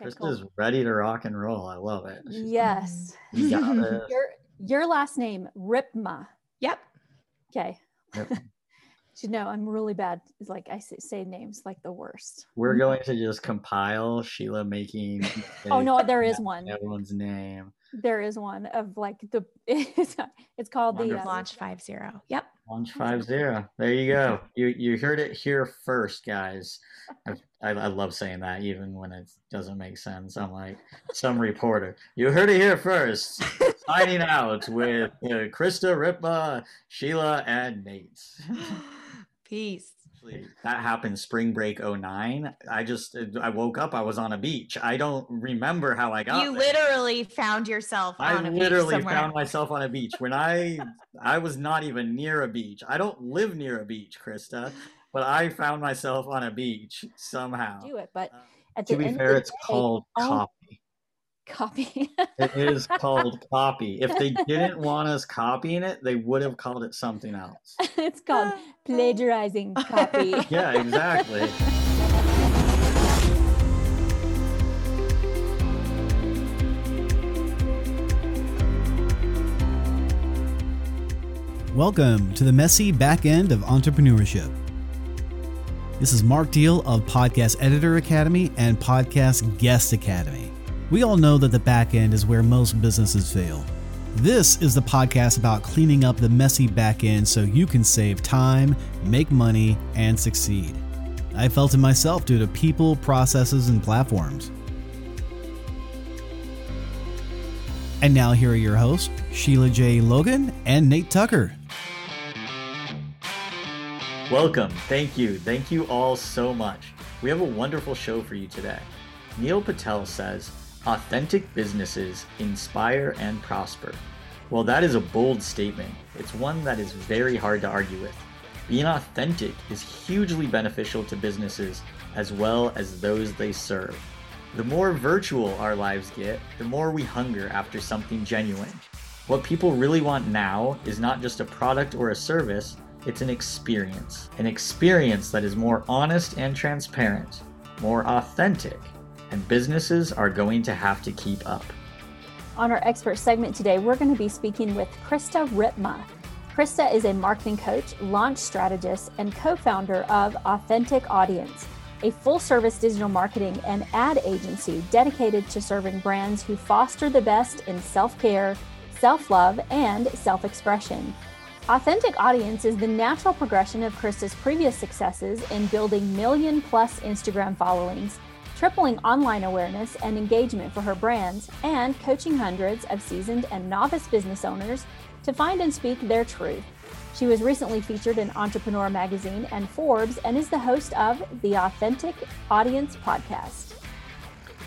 Okay, Krista's cool. ready to rock and roll. I love it. She's- Yes. You got it. Your your last name, Ripma. Yep. Okay. Yep. you know, I'm really bad. It's Like I say, say names like the worst. We're going to just compile Sheila making. Oh no, there is one. Everyone's name. There is one of like the. It's, it's called the uh, Launch five zero. Yep. Launch five zero. There you go. You you heard it here first, guys. I, I, love saying that even when it doesn't make sense. I'm like some reporter. You heard it here first. Signing out with uh, Krista, Ripa, Sheila, and Nate. Peace. Actually, that happened spring break 09 i just i woke up i was on a beach. I don't remember how i got You there. literally found yourself i on a beach literally somewhere. found myself on a beach. When i i was not even near a beach. I don't live near a beach krista but i found myself on a beach somehow. Do it, but Uh, at to be end fair of the it's day, called oh, copy copy. it is called copy if they didn't want us copying it they would have called it something else it's called plagiarizing copy. yeah exactly Welcome to the messy back end of entrepreneurship. This is Mark Deal of Podcast Editor Academy and Podcast Guest Academy. We all know that the back end is where most businesses fail. This is the podcast about cleaning up the messy back end so you can save time, make money, and succeed. I felt it myself due to people, processes, and platforms. And now, here are your hosts, Sheila J. Logan and Nate Tucker. Welcome. Thank you. Thank you all so much. We have a wonderful show for you today. Neil Patel says, authentic businesses inspire and prosper. Well, that is a bold statement. It's one that is very hard to argue with. Being authentic is hugely beneficial to businesses as well as those they serve. The more virtual our lives get, the more we hunger after something genuine. What people really want now is not just a product or a service, it's an experience. An experience that is more honest and transparent, more authentic, and businesses are going to have to keep up. On our expert segment today, we're going to be speaking with Krista Ripma. Krista is a marketing coach, launch strategist, and co founder of Authentic Audience, a full service digital marketing and ad agency dedicated to serving brands who foster the best in self care, self love, and self expression. Authentic Audience is the natural progression of Krista's previous successes in building million plus Instagram followings tripling online awareness and engagement for her brands, and coaching hundreds of seasoned and novice business owners to find and speak their truth. She was recently featured in Entrepreneur Magazine and Forbes and is the host of the Authentic Audience Podcast.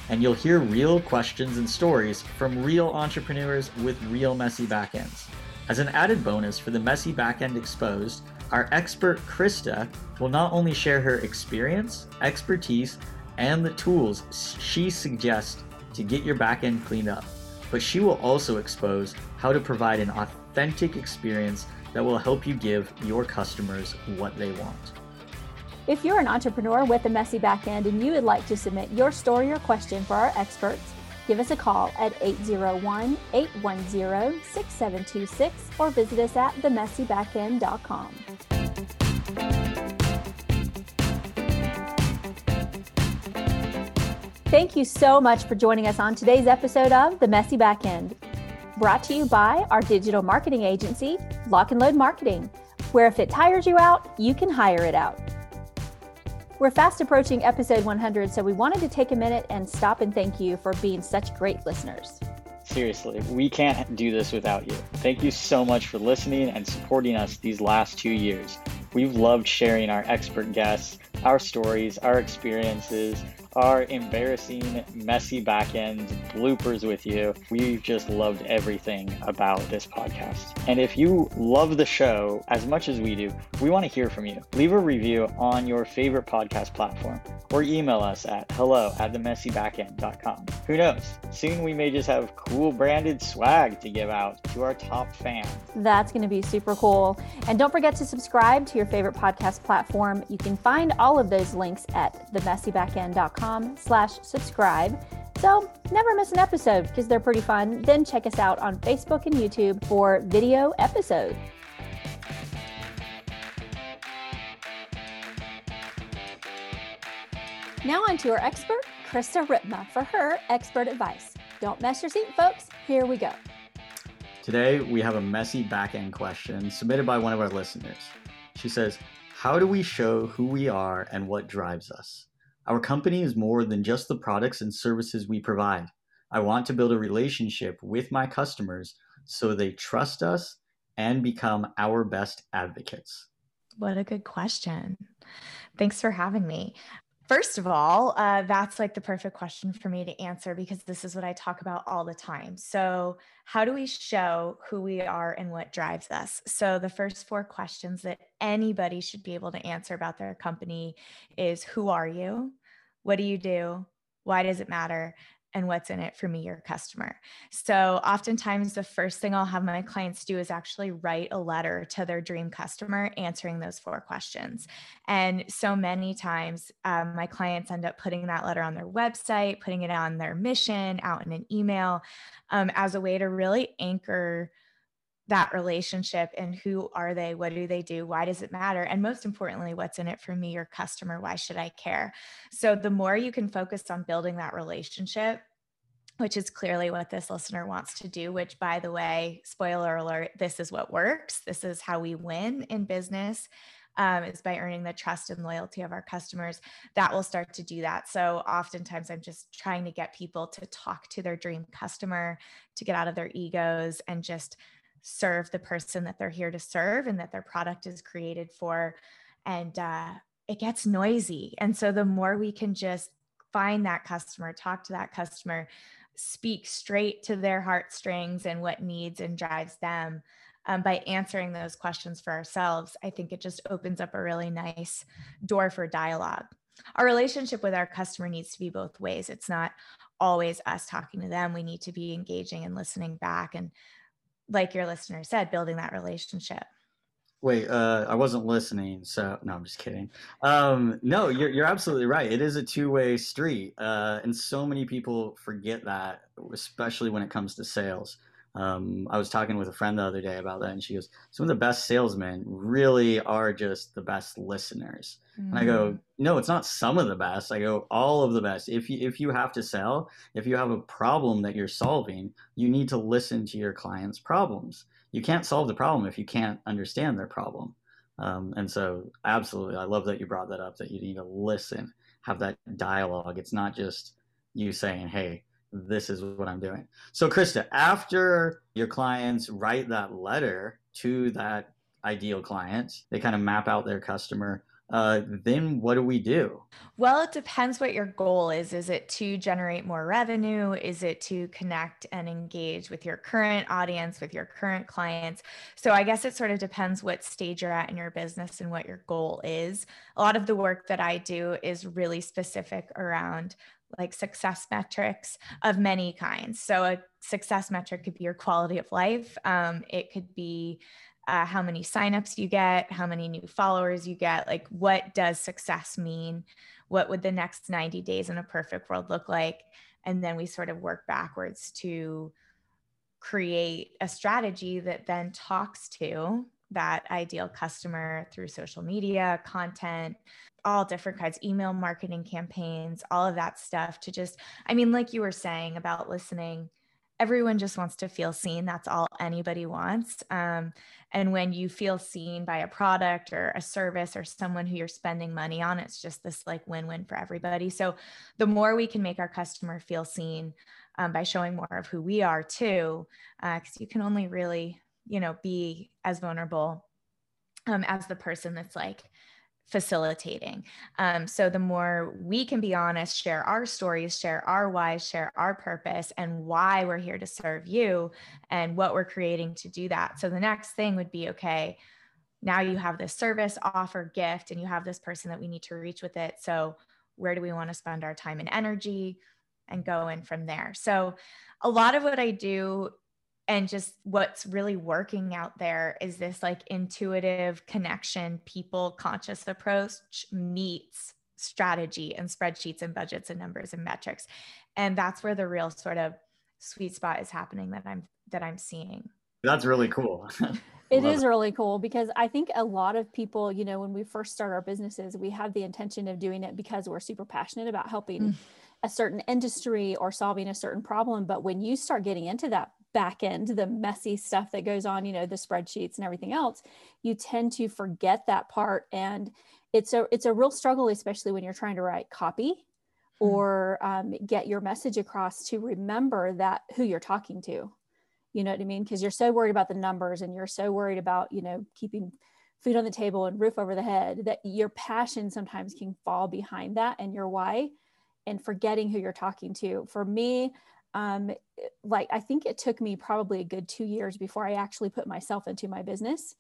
And you'll hear real questions and stories from real entrepreneurs with real messy backends. As an added bonus for the Messy Backend Exposed, our expert Krista will not only share her experience, expertise, and the tools she suggests to get your backend cleaned up, but she will also expose how to provide an authentic experience that will help you give your customers what they want. If you're an entrepreneur with a messy backend and you would like to submit your story or question for our experts, give us a call at 801 810 6726 or visit us at themessybackend.com. Thank you so much for joining us on today's episode of The Messy Backend, brought to you by our digital marketing agency, Lock and Load Marketing, where if it tires you out, you can hire it out. We're fast approaching episode 100, so we wanted to take a minute and stop and thank you for being such great listeners. Seriously, we can't do this without you. Thank you so much for listening and supporting us these last two years. We've loved sharing our expert guests, our stories, our experiences, our embarrassing, messy back end bloopers with you. We've just loved everything about this podcast. And if you love the show as much as we do, we want to hear from you. Leave a review on your favorite podcast platform or email us at hello at themessybackend.com. Who knows? Soon we may just have cool branded swag to give out to our top fans. That's going to be super cool. And don't forget to subscribe to your favorite podcast platform. You can find all of those links at themessybackend.com slash subscribe. So never miss an episode because they're pretty fun. Then check us out on Facebook and YouTube for video episode. Now on to our expert, Krista Ripma, for her expert advice. Don't mess your seat, folks. Here we go. Today, we have a messy back end question submitted by one of our listeners. She says, How do we show who we are and what drives us? Our company is more than just the products and services we provide. I want to build a relationship with my customers so they trust us and become our best advocates. What a good question. Thanks for having me. First of all, uh, that's like the perfect question for me to answer because this is what I talk about all the time. So, how do we show who we are and what drives us? So, the first four questions that anybody should be able to answer about their company is Who are you? What do you do? Why does it matter? And what's in it for me, your customer. So, oftentimes, the first thing I'll have my clients do is actually write a letter to their dream customer answering those four questions. And so many times, um, my clients end up putting that letter on their website, putting it on their mission, out in an email um, as a way to really anchor that relationship and who are they what do they do why does it matter? And most importantly what's in it for me your customer why should i care? So the more you can focus on building that relationship which is clearly what this listener wants to do which by the way spoiler alert this is what works. This is how we win in business um, is by earning the trust and loyalty of our customers. That will start to do that. So oftentimes i'm just trying to get people to talk to their dream customer to get out of their egos and just serve the person that they're here to serve and that their product is created for. And uh, it gets noisy. And so the more we can just find that customer, talk to that customer, speak straight to their heartstrings and what needs and drives them. Um, by answering those questions for ourselves, I think it just opens up a really nice door for dialogue. Our relationship with our customer needs to be both ways. It's not always us talking to them. We need to be engaging and listening back and like your listener said, building that relationship. Wait, uh, I wasn't listening, so no, I'm just kidding. Um, no, you're you're absolutely right. It is a two way street, uh, and so many people forget that, especially when it comes to sales. Um, I was talking with a friend the other day about that, and she goes, "Some of the best salesmen really are just the best listeners." Mm. And I go, mm. "No, it's not some of the best. I go, all of the best. If you if you have to sell, if you have a problem that you're solving, you need to listen to your client's problems. You can't solve the problem if you can't understand their problem." Um, and so, absolutely, I love that you brought that up. That you need to listen, have that dialogue. It's not just you saying, "Hey." This is what I'm doing. So, Krista, after your clients write that letter to that ideal client, they kind of map out their customer. Uh, then what do we do? Well, it depends what your goal is. Is it to generate more revenue? Is it to connect and engage with your current audience, with your current clients? So I guess it sort of depends what stage you're at in your business and what your goal is. A lot of the work that I do is really specific around like success metrics of many kinds. So, a success metric could be your quality of life, um, it could be uh, how many signups you get, how many new followers you get. Like, what does success mean? What would the next 90 days in a perfect world look like? And then we sort of work backwards to create a strategy that then talks to that ideal customer through social media, content, all different kinds email marketing campaigns all of that stuff to just i mean like you were saying about listening everyone just wants to feel seen. That's all anybody wants. Um, and when you feel seen by a product or a service or someone who you're spending money on it's just this like win-win for everybody. So the more we can make our customer feel seen um, by showing more of who we are too because uh, you can only really you know be as vulnerable um, as the person that's like facilitating. Um, so the more we can be honest, share our stories, share our whys, share our purpose, and why we're here to serve you and what we're creating to do that. So the next thing would be okay, now you have this service, offer, gift, and you have this person that we need to reach with it. So where do we want to spend our time and energy and go in from there? So a lot of what I do and just what's really working out there is this like intuitive connection people conscious approach meets strategy and spreadsheets and budgets and numbers and metrics and that's where the real sort of sweet spot is happening that i'm that i'm seeing that's really cool It is it. really cool because I think a lot of people, you know, when we first start our businesses, we have the intention of doing it because we're super passionate about helping mm. a certain industry or solving a certain problem. But when you start getting into that back end, the messy stuff that goes on, you know, the spreadsheets and everything else, you tend to forget that part. And it's a it's a real struggle, especially when you're trying to write copy mm. or um, get your message across to remember that who you're talking to you know what i mean because you're so worried about the numbers and you're so worried about you know keeping food on the table and roof over the head that your passion sometimes can fall behind that and your why and forgetting who you're talking to for me um, like i think it took me probably a good two years before i actually put myself into my business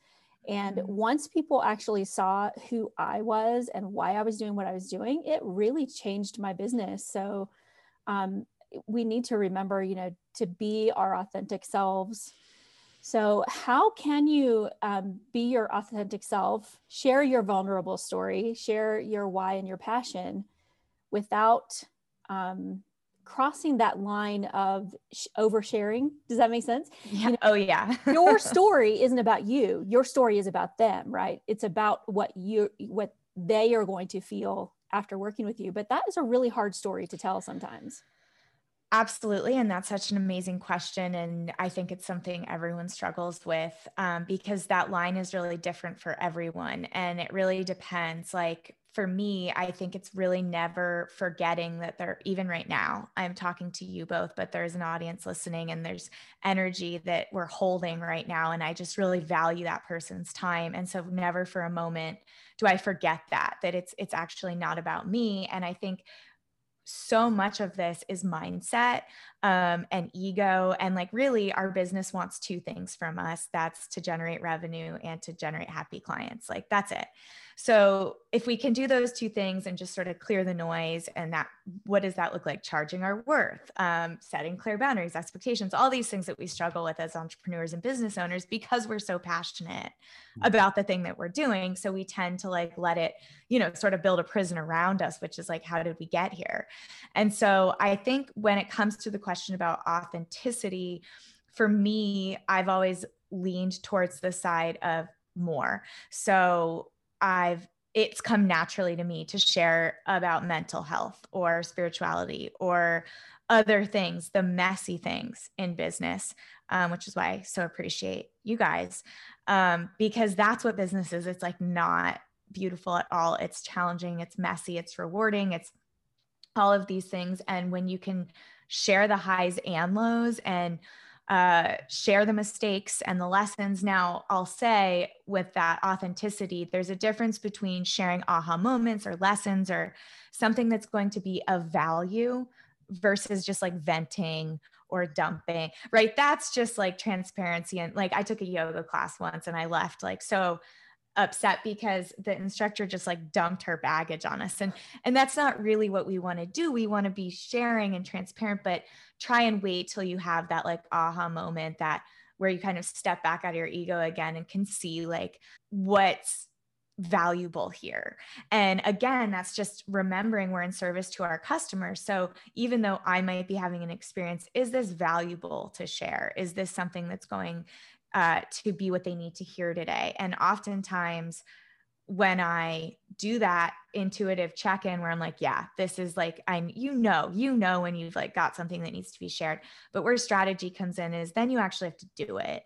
and mm-hmm. once people actually saw who i was and why i was doing what i was doing it really changed my business so um, we need to remember, you know, to be our authentic selves. So, how can you um, be your authentic self, share your vulnerable story, share your why and your passion without um, crossing that line of sh- oversharing? Does that make sense? Yeah. You know, oh, yeah. your story isn't about you. Your story is about them, right? It's about what you, what they are going to feel after working with you. But that is a really hard story to tell sometimes. Absolutely. And that's such an amazing question. And I think it's something everyone struggles with um, because that line is really different for everyone. And it really depends. Like for me, I think it's really never forgetting that there, even right now, I'm talking to you both, but there's an audience listening and there's energy that we're holding right now. And I just really value that person's time. And so never for a moment do I forget that, that it's, it's actually not about me. And I think so much of this is mindset um, and ego. And like, really, our business wants two things from us that's to generate revenue and to generate happy clients. Like, that's it. So if we can do those two things and just sort of clear the noise and that, what does that look like? Charging our worth, um, setting clear boundaries, expectations, all these things that we struggle with as entrepreneurs and business owners because we're so passionate mm. about the thing that we're doing. So we tend to like let it, you know, sort of build a prison around us, which is like, how did we get here? And so I think when it comes to the question about authenticity, for me, I've always leaned towards the side of more. So I've it's come naturally to me to share about mental health or spirituality or other things, the messy things in business, um, which is why I so appreciate you guys um, because that's what business is. It's like not beautiful at all. It's challenging, it's messy, it's rewarding, it's all of these things. And when you can share the highs and lows and uh, share the mistakes and the lessons. Now, I'll say with that authenticity, there's a difference between sharing aha moments or lessons or something that's going to be of value versus just like venting or dumping, right? That's just like transparency. And like I took a yoga class once and I left like so upset because the instructor just like dumped her baggage on us and and that's not really what we want to do we want to be sharing and transparent but try and wait till you have that like aha moment that where you kind of step back out of your ego again and can see like what's valuable here. And again, that's just remembering we're in service to our customers. So even though I might be having an experience, is this valuable to share? Is this something that's going uh, to be what they need to hear today. And oftentimes, when I do that intuitive check in where I'm like, yeah, this is like, I'm, you know, you know, when you've like got something that needs to be shared. But where strategy comes in is then you actually have to do it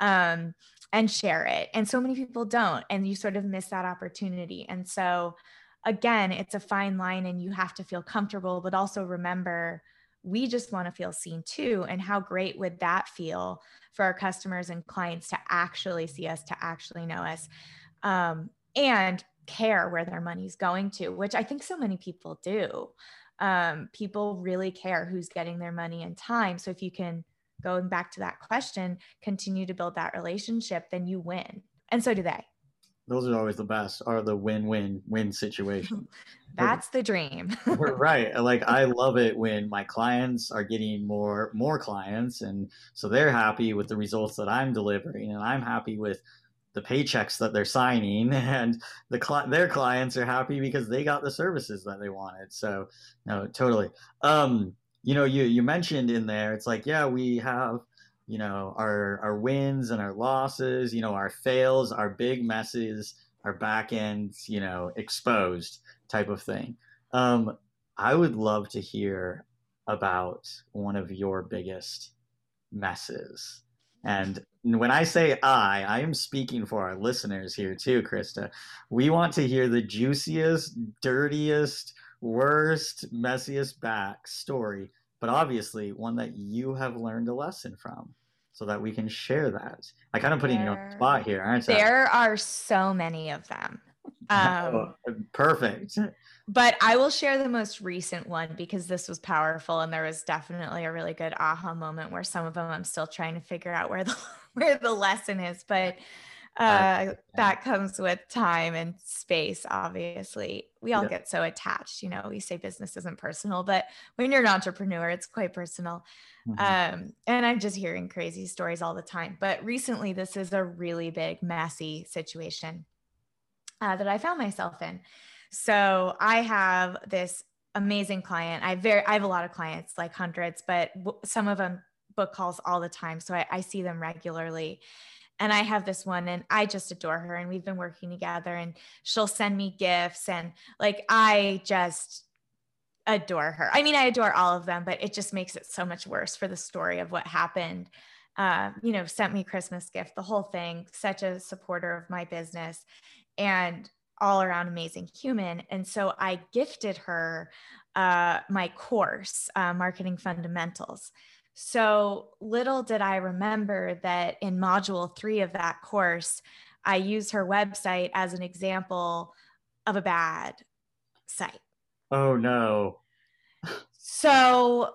um, and share it. And so many people don't. And you sort of miss that opportunity. And so, again, it's a fine line and you have to feel comfortable, but also remember we just want to feel seen too. And how great would that feel for our customers and clients to actually see us, to actually know us, um, and care where their money's going to, which I think so many people do. Um, people really care who's getting their money and time. So if you can, going back to that question, continue to build that relationship, then you win. And so do they those are always the best are the win-win win situation. That's the dream. Right like i love it when my clients are getting more more clients and so they're happy with the results that i'm delivering and i'm happy with the paychecks that they're signing and the cl- their clients are happy because they got the services that they wanted so no totally. Um you know, you you mentioned in there, it's like, yeah, we have, you know, our our wins and our losses, you know, our fails, our big messes, our back ends, you know, exposed type of thing. Um, I would love to hear about one of your biggest messes. And when I say I, I am speaking for our listeners here too, Krista. We want to hear the juiciest, dirtiest, worst, messiest back story, but obviously one that you have learned a lesson from so that we can share that. I kind of put in your spot here, aren't I? There are so many of them. Um, oh, perfect. But I will share the most recent one because this was powerful and there was definitely a really good aha moment where some of them I'm still trying to figure out where the where the lesson is. But uh, that comes with time and space obviously. We all yeah. get so attached you know we say business isn't personal but when you're an entrepreneur it's quite personal. Mm-hmm. um, and i'm just hearing crazy stories all the time but recently this is a really big messy situation uh, that i found myself in. So i have this amazing client. I very i have a lot of clients like hundreds but w- some of them book calls all the time so I, I see them regularly and I have this one and I just adore her and we've been working together and she'll send me gifts and like I just adore her. I mean, I adore all of them, but it just makes it so much worse for the story of what happened. Uh, you know, sent me Christmas gift, the whole thing, such a supporter of my business and all around amazing human. And so I gifted her uh, my course, uh, Marketing Fundamentals. So little did I remember that in module three of that course, I use her website as an example of a bad site. Oh no. so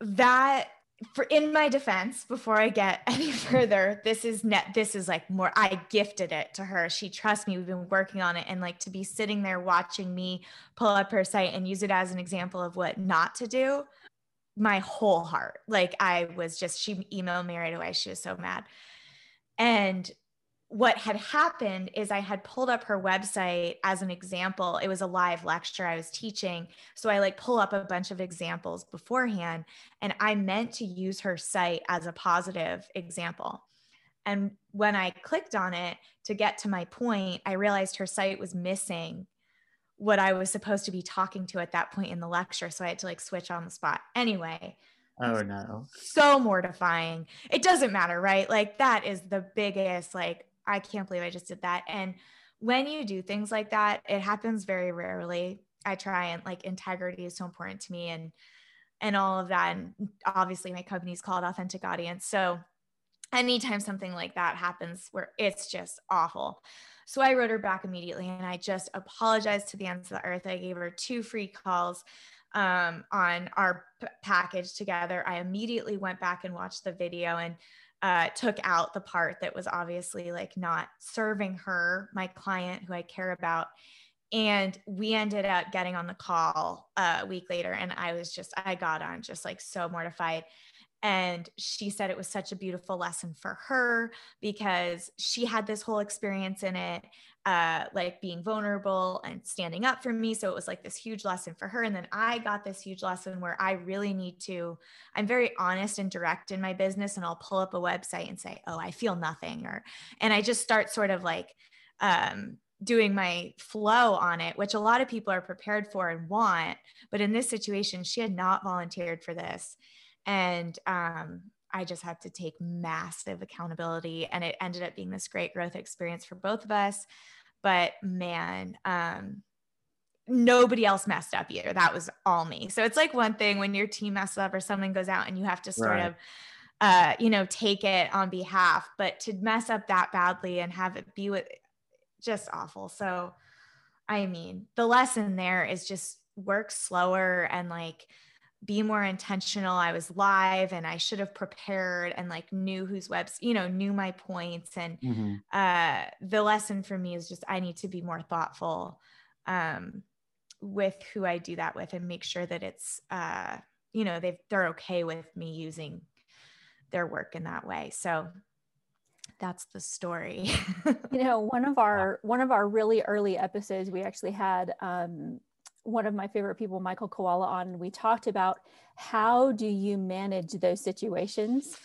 that for in my defense before i get any further this is net this is like more i gifted it to her she trusts me we've been working on it and like to be sitting there watching me pull up her site and use it as an example of what not to do my whole heart. Like I was just, she emailed me right away. She was so mad. And what had happened is I had pulled up her website as an example. It was a live lecture I was teaching. So I like pull up a bunch of examples beforehand and I meant to use her site as a positive example. And when I clicked on it to get to my point, I realized her site was missing what I was supposed to be talking to at that point in the lecture. So I had to like switch on the spot. Anyway. Oh no. So mortifying. It doesn't matter, right? Like that is the biggest, like, I can't believe I just did that. And when you do things like that, it happens very rarely. I try and like integrity is so important to me and and all of that. And obviously my company's called Authentic Audience. So anytime something like that happens where it's just awful so I wrote her back immediately and I just apologized to the ends of the earth. I gave her two free calls um, on our p- package together. I immediately went back and watched the video and uh, took out the part that was obviously like not serving her, my client who I care about. And we ended up getting on the call uh, a week later. And I was just, I got on just like so mortified. And she said it was such a beautiful lesson for her because she had this whole experience in it, uh, like being vulnerable and standing up for me. So it was like this huge lesson for her. And then I got this huge lesson where I really need to, I'm very honest and direct in my business. And I'll pull up a website and say, oh, I feel nothing. Or, and I just start sort of like, um, doing my flow on it, which a lot of people are prepared for and want. But in this situation, she had not volunteered for this and um, I just had to take massive accountability. And it ended up being this great growth experience for both of us. But man, um, nobody else messed up either. That was all me. So it's like one thing when your team messes up or something goes out and you have to sort right. of, uh, you know, take it on behalf. But to mess up that badly and have it be with just awful. So, I mean, the lesson there is just work slower and like, be more intentional. I was live and I should have prepared and like knew whose webs, you know, knew my points. And mm-hmm. uh, the lesson for me is just I need to be more thoughtful um, with who I do that with and make sure that it's, uh, you know, they they're okay with me using their work in that way. So that's the story. you know, one of our one of our really early episodes, we actually had um, one of my favorite people, Michael Kawula, on, we talked about how do you manage those situations.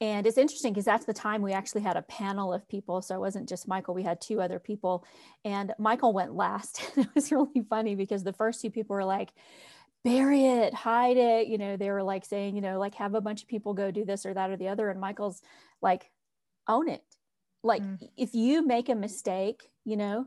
And it's interesting because that's the time we actually had a panel of people. So it wasn't just Michael, we had two other people. And Michael went last. it was really funny because the first two people were like, bury it, hide it. You know, they were like saying, you know, like have a bunch of people go do this or that or the other. And Michael's like, own it. Like mm. if you make a mistake, you know,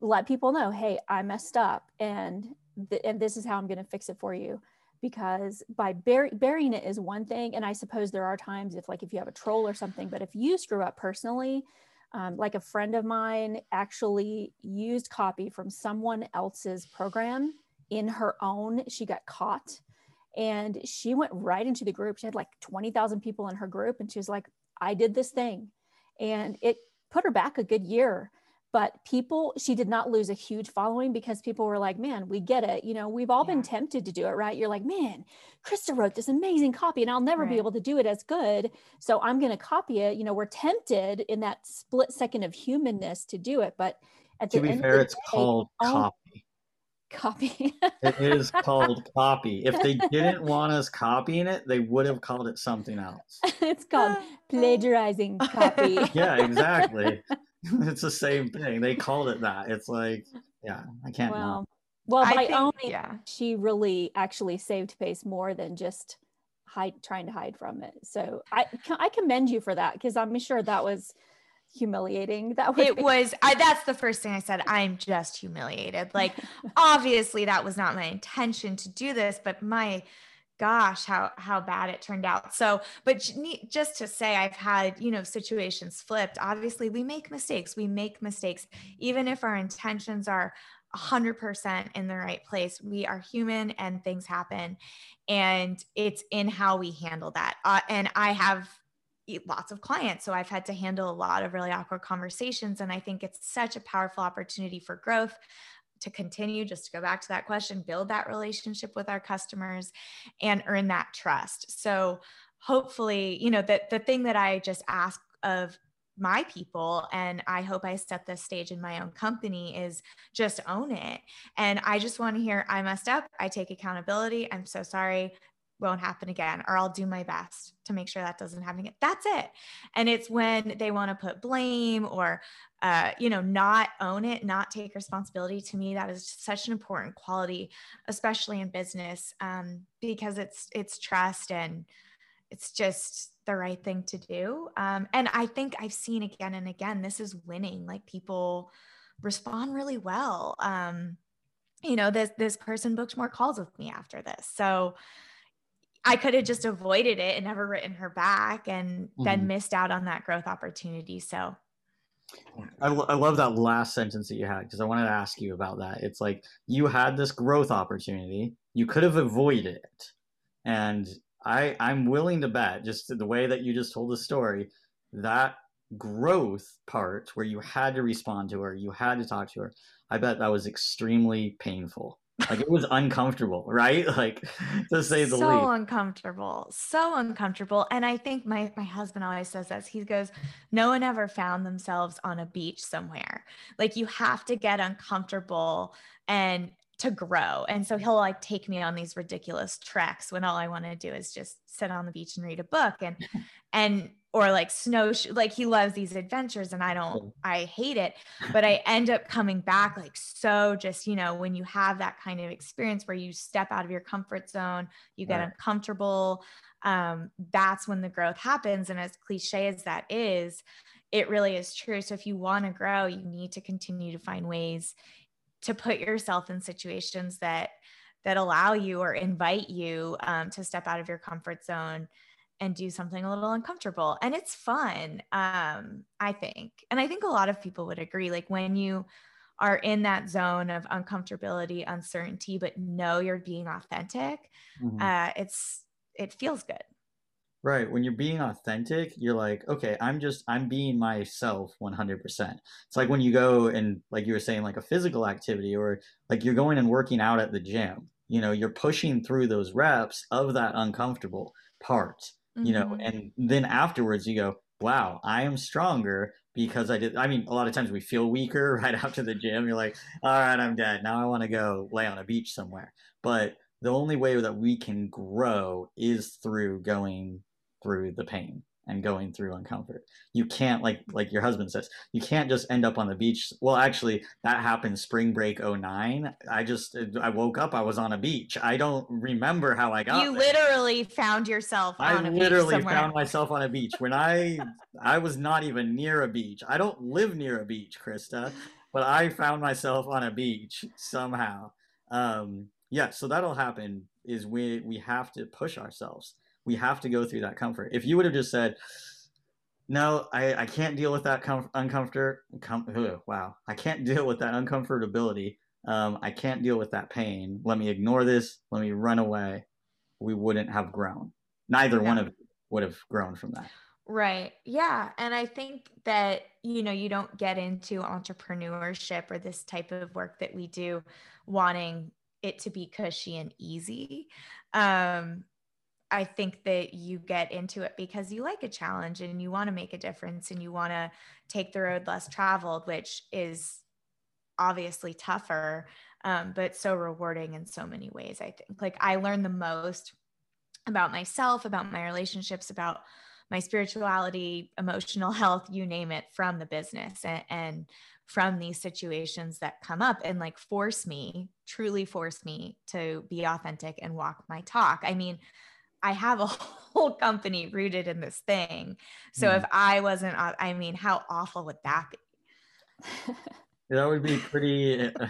let people know, hey, I messed up and th- and this is how I'm going to fix it for you. Because by bur- burying it is one thing, and I suppose there are times if like if you have a troll or something, but if you screw up personally, um, like a friend of mine actually used copy from someone else's program in her own. She got caught, and she went right into the group. She had like twenty thousand people in her group, and she was like, "I did this thing," and it put her back a good year but people she did not lose a huge following because people were like man we get it you know we've all yeah. been tempted to do it right? You're like man krista wrote this amazing copy and i'll never right. be able to do it as good so i'm going to copy it. You know we're tempted in that split second of humanness to do it but at the to be end fair it's day, called copy. Copy. It is called copy. If they didn't want us copying it they would have called it something else. It's called plagiarizing copy. Yeah exactly it's the same thing. They called it that. It's like, yeah, I can't. Well, well, by think, owning, yeah. she really actually saved face more than just hide trying to hide from it. So I I commend you for that because I'm sure that was humiliating that was it was I, that's the first thing i said i'm just humiliated like obviously that was not my intention to do this but my gosh how how bad it turned out. So but just to say i've had you know situations flipped obviously we make mistakes we make mistakes. Even if our intentions are 100% in the right place we are human and things happen. And it's in how we handle that. Uh, and i have lots of clients so i've had to handle a lot of really awkward conversations. And i think it's such a powerful opportunity for growth to continue just to go back to that question build that relationship with our customers and earn that trust. So hopefully you know that the thing that i just ask of my people and i hope i set this stage in my own company is just own it. And i just want to hear i messed up. I take accountability. I'm so sorry won't happen again or I'll do my best to make sure that doesn't happen again. That's it. And it's when they want to put blame or uh, you know, not own it, not take responsibility. To me, that is such an important quality, especially in business, um, because it's it's trust and it's just the right thing to do. Um, and I think I've seen again and again, this is winning. Like people respond really well. Um, you know, this this person booked more calls with me after this. So I could have just avoided it and never written her back and mm-hmm. then missed out on that growth opportunity. So I, I love that last sentence that you had because I wanted to ask you about that. It's like you had this growth opportunity, you could have avoided it. And I, I'm willing to bet, just the way that you just told the story, that growth part where you had to respond to her, you had to talk to her, I bet that was extremely painful like it was uncomfortable right? Like to say the so least. so uncomfortable so uncomfortable and i think my my husband always says this he goes no one ever found themselves on a beach somewhere. Like you have to get uncomfortable and to grow and so he'll like take me on these ridiculous treks when all i want to do is just sit on the beach and read a book and and or like snowshoe like he loves these adventures and i don't i hate it but i end up coming back like so just you know when you have that kind of experience where you step out of your comfort zone you get right. uncomfortable um, that's when the growth happens and as cliche as that is it really is true so if you want to grow you need to continue to find ways to put yourself in situations that that allow you or invite you um, to step out of your comfort zone and do something a little uncomfortable and it's fun um i think and i think a lot of people would agree like when you are in that zone of uncomfortability uncertainty but know you're being authentic mm-hmm. uh it's it feels good. Right when you're being authentic you're like okay i'm just i'm being myself 100% it's like when you go and like you were saying like a physical activity or like you're going and working out at the gym you know you're pushing through those reps of that uncomfortable part you know mm-hmm. and then afterwards you go wow i am stronger because I did. I mean, a lot of times we feel weaker right after the gym. You're like, all right, I'm dead. Now I want to go lay on a beach somewhere. But the only way that we can grow is through going through the pain and going through uncomfort. You can't like like your husband says, you can't just end up on the beach. Well, actually, that happened spring break 09. I just I woke up, I was on a beach. I don't remember how I got You there. literally found yourself I on a beach literally found myself on a beach when I I was not even near a beach. I don't live near a beach, Krista, but I found myself on a beach somehow. Um yeah, so that'll happen is we we have to push ourselves. We have to go through that comfort. If you would have just said, "No, I I can't deal with that com- uncomfort." Com- ugh, wow, I can't deal with that uncomfortability. Um, I can't deal with that pain. Let me ignore this. Let me run away. We wouldn't have grown. Neither one of you would have grown from that. Right. Yeah. And I think that, you know, you don't get into entrepreneurship or this type of work that we do wanting it to be cushy and easy. Um, I think that you get into it because you like a challenge and you want to make a difference and you want to take the road less traveled, which is obviously tougher, um, but so rewarding in so many ways. I think like I learned the most about myself, about my relationships, about my spirituality, emotional health, you name it, from the business and, and from these situations that come up and like force me, truly force me to be authentic and walk my talk. I mean, I have a whole company rooted in this thing. So Mhm. if I wasn't, I mean, how awful would that be? That would be pretty uh,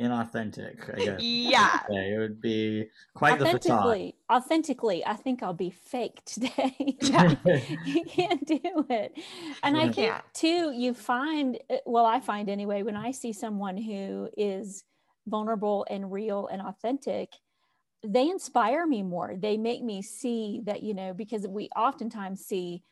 inauthentic, I guess. Yeah. Yeah, it would be quite the facade. authentically, authentically, I think I'll be fake today. You can't do it. And I Yeah. think Yeah. too, you find, uh, well, I find anyway, when I see someone who is vulnerable and real and authentic, they inspire me more. They make me see that, you know, because we oftentimes see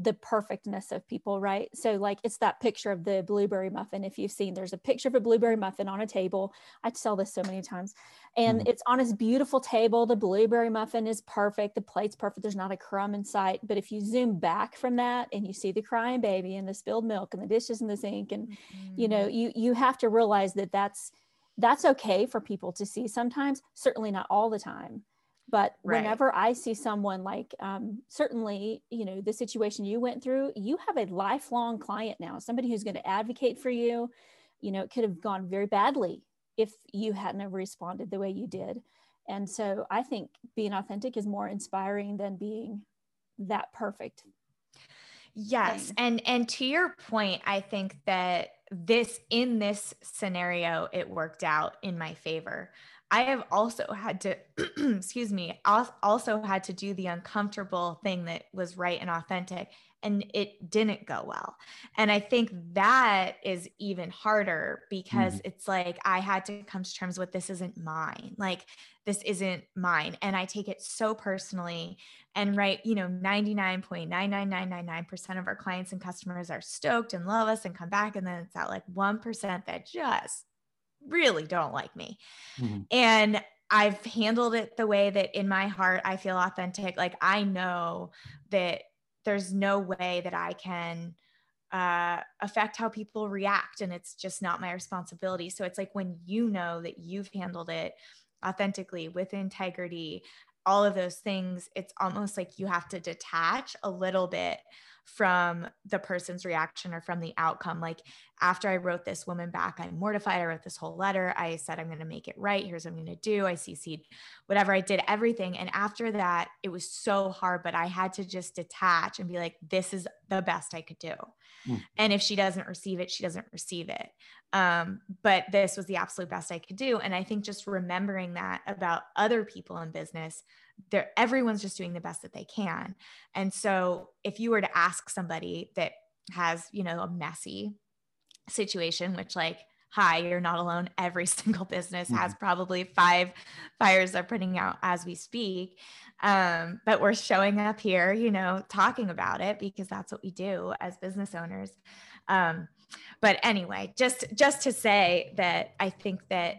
the perfectness of people, right? So, like, it's that picture of the blueberry muffin. If you've seen, there's a picture of a blueberry muffin on a table. I tell this so many times, and Mhm. it's on this beautiful table. The blueberry muffin is perfect. The plate's perfect. There's not a crumb in sight. But if you zoom back from that and you see the crying baby and the spilled milk and the dishes in the sink, and you know, you you have to realize that that's that's okay for people to see sometimes. Certainly not all the time. But Right. whenever I see someone like, um, certainly, you know, the situation you went through, you have a lifelong client now, somebody who's going to advocate for you. You know, it could have gone very badly if you hadn't responded the way you did. And so I think being authentic is more inspiring than being that perfect. Yes. thing. And and to your point, I think that this in this scenario it worked out in my favor. I have also had to excuse me, al- also had to do the uncomfortable thing that was right and authentic and it didn't go well. And I think that is even harder because it's like I had to come to terms with this isn't mine. Like this isn't mine and I take it so personally and right, you know, 99.99999% of our clients and customers are stoked and love us and come back. And then it's that like 1% that just really don't like me. Mhm. And I've handled it the way that in my heart I feel authentic. Like I know that there's no way that I can uh, affect how people react. And it's just not my responsibility. So it's like when you know that you've handled it authentically with integrity, all of those things, it's almost like you have to detach a little bit from the person's reaction or from the outcome. Like after I wrote this woman back, I'm mortified. I wrote this whole letter. I said, I'm going to make it right. Here's what I'm going to do. I CC'd whatever. I did everything. And after that, it was so hard, but I had to just detach and be like, this is the best I could do. Mm. And if she doesn't receive it, she doesn't receive it. Um, but this was the absolute best I could do. And I think just remembering that about other people in business, they're everyone's just doing the best that they can. And so if you were to ask somebody that has, you know, a messy situation, which like, hi, you're not alone. Every single business has probably five fires they're putting out as we speak. Um, but we're showing up here, you know, talking about it because that's what we do as business owners. Um, but anyway, just just to say that I think that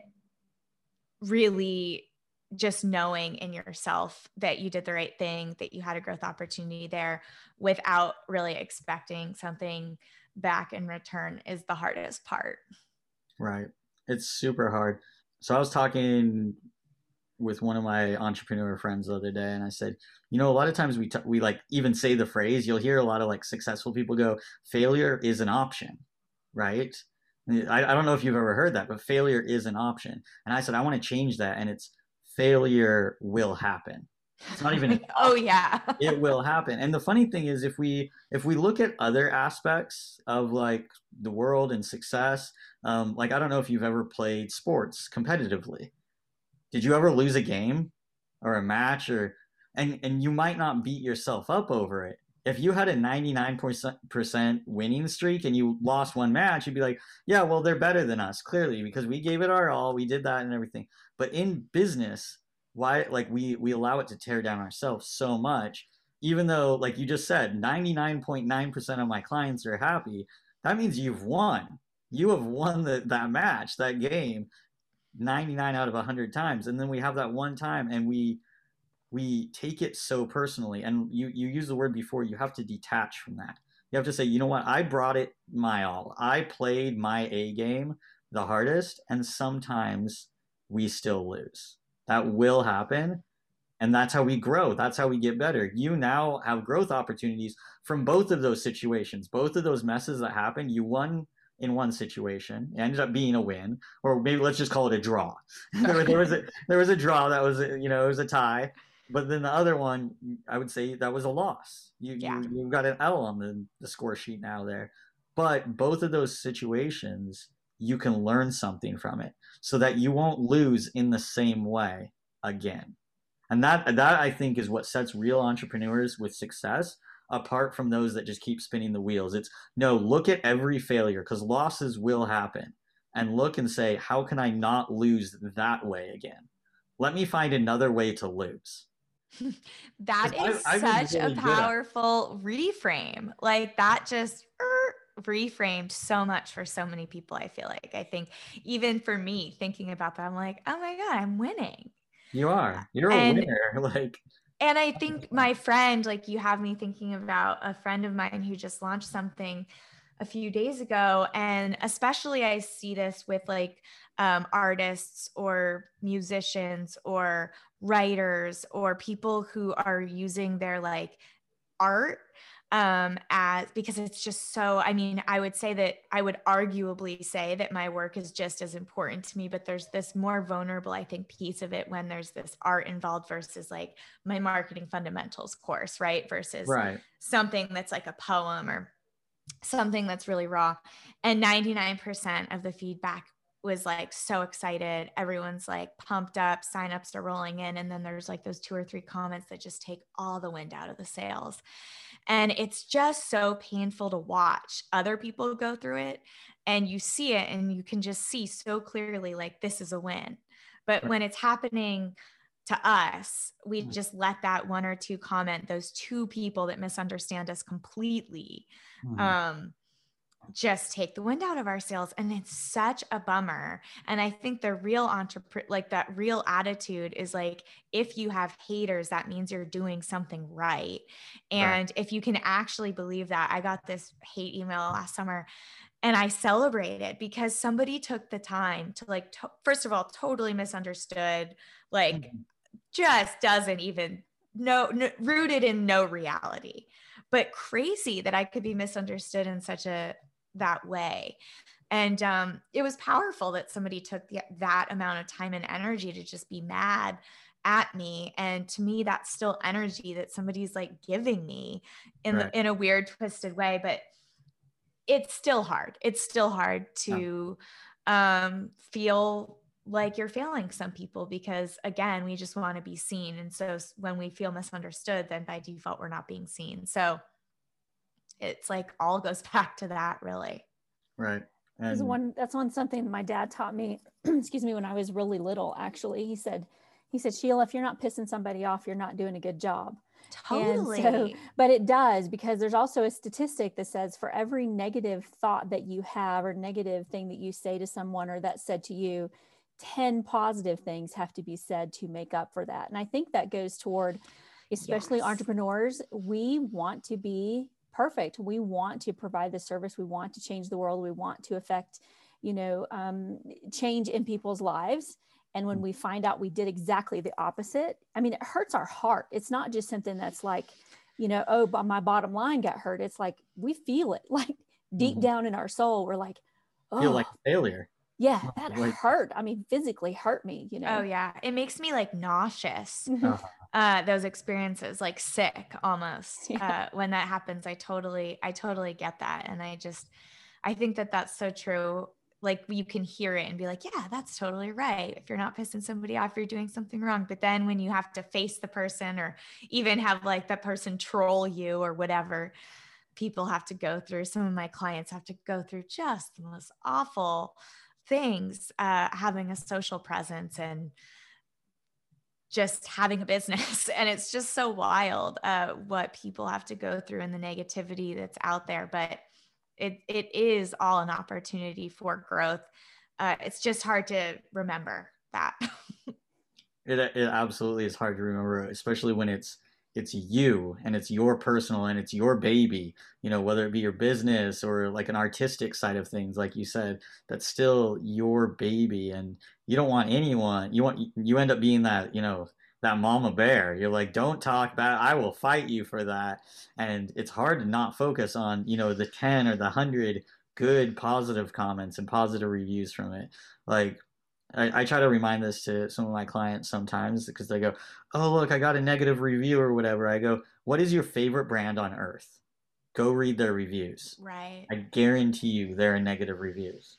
really just knowing in yourself that you did the right thing, that you had a growth opportunity there without really expecting something back in return is the hardest part. Right. It's super hard. So I was talking with one of my entrepreneur friends the other day and I said, you know, a lot of times we t- we like even say the phrase, you'll hear a lot of like successful people go, failure is an option, right? I, I don't know if you've ever heard that, but failure is an option. And I said, I want to change that. And it's failure will happen. It's not even oh yeah. it will happen. And the funny thing is if we if we look at other aspects of like the world and success, um, like I don't know if you've ever played sports competitively. Did you ever lose a game or a match or and and you might not beat yourself up over it, if you had a 99% winning streak and you lost one match, you'd be like, yeah, well, they're better than us, clearly, because we gave it our all, we did that and everything. But in business, why like we we allow it to tear down ourselves so much, even though, like you just said, 99.9% of my clients are happy, that means you've won. You have won the, that match, that game, 99 out of 100 times. And then we have that one time and we we take it so personally and you you use the word before you have to detach from that. You have to say you know what? I brought it my all. I played my a game the hardest and sometimes we still lose. That will happen and that's how we grow. That's how we get better. You now have growth opportunities from both of those situations both of those messes that happened you won in one situation it ended up being a win or maybe let's just call it a draw. There, there, was a there was a draw that was you know it was a tie but then the other one, I would say that was a loss. You yeah. you, you got an L on the, the score sheet now there. But both of those situations, you can learn something from it so that you won't lose in the same way again. And that that I think is what sets real entrepreneurs with success apart from those that just keep spinning the wheels. It's no, look at every failure because losses will happen and look and say, how can I not lose that way again? Let me find another way to lose. that is I, such really a powerful reframe. Like that just er, reframed so much for so many people. I feel like I think even for me thinking about that, I'm like, oh my God, I'm winning. You are. You're and, a winner. Like and I think my friend, like you have me thinking about a friend of mine who just launched something a few days ago. And especially I see this with like um, artists or musicians or writers or people who are using their like art um as because it's just so i mean i would say that i would arguably say that my work is just as important to me but there's this more vulnerable i think piece of it when there's this art involved versus like my marketing fundamentals course right versus right. something that's like a poem or something that's really raw and 99% of the feedback was like so excited. Everyone's like pumped up, signups are rolling in. And then there's like those two or three comments that just take all the wind out of the sails. And it's just so painful to watch other people go through it. And you see it and you can just see so clearly, like, this is a win. But when it's happening to us, we mm. just let that one or two comment, those two people that misunderstand us completely. Mm-hmm. Um, just take the wind out of our sails and it's such a bummer and i think the real entrepreneur like that real attitude is like if you have haters that means you're doing something right and right. if you can actually believe that i got this hate email last summer and i celebrated because somebody took the time to like to- first of all totally misunderstood like mm-hmm. Just doesn't even no, no rooted in no reality. But crazy that I could be misunderstood in such a that way. And um, it was powerful that somebody took the, that amount of time and energy to just be mad at me. And to me that's still energy that somebody's like giving me in right. the, in a weird twisted way. But it's still hard. It's still hard to yeah. um, feel like you're failing some people because again we just want to be seen and so when we feel misunderstood then by default we're not being seen. So it's like all goes back to that really. Right and that's one that's one something my dad taught me excuse me when i was really little actually. He said he said sheila if you're not pissing somebody off you're not doing a good job. Totally so, but it does because there's also a statistic that says for every negative thought that you have or negative thing that you say to someone or that's said to you 10 positive things have to be said to make up for that. And I think that goes toward, especially yes. entrepreneurs, we want to be perfect. We want to provide the service. We want to change the world. We want to affect, you know, um, change in people's lives. And when we find out we did exactly the opposite, I mean, it hurts our heart. It's not just something that's like, you know, oh, but my bottom line got hurt. It's like we feel it like deep mm-hmm. down in our soul. We're like, oh, feel like failure. Yeah, that like, hurt. I mean, physically hurt me, you know. Oh yeah. It makes me like nauseous. Mm-hmm. Uh-huh. Uh, those experiences, like sick almost. Yeah. Uh, when that happens, I totally, I totally get that. And I just, I think that that's so true. Like you can hear it and be like, yeah, that's totally right. If you're not pissing somebody off, you're doing something wrong. But then when you have to face the person or even have like that person troll you or whatever, people have to go through. Some of my clients have to go through just the most awful things uh, having a social presence and just having a business. And it's just so wild uh, what people have to go through and the negativity that's out there but it it is all an opportunity for growth. Uh, it's just hard to remember that. It, it absolutely is hard to remember especially when it's it's you and it's your personal and it's your baby you know whether it be your business or like an artistic side of things like you said that's still your baby. And you don't want anyone you want you end up being that you know that mama bear. You're like don't talk about i will fight you for that. And it's hard to not focus on you know the 10 or the 100 good positive comments and positive reviews from it. Like I, I, try to remind this to some of my clients sometimes because they go, Oh, look, I got a negative review or whatever. I go, What is your favorite brand on earth? Go read their reviews. Right. I guarantee you there are negative reviews.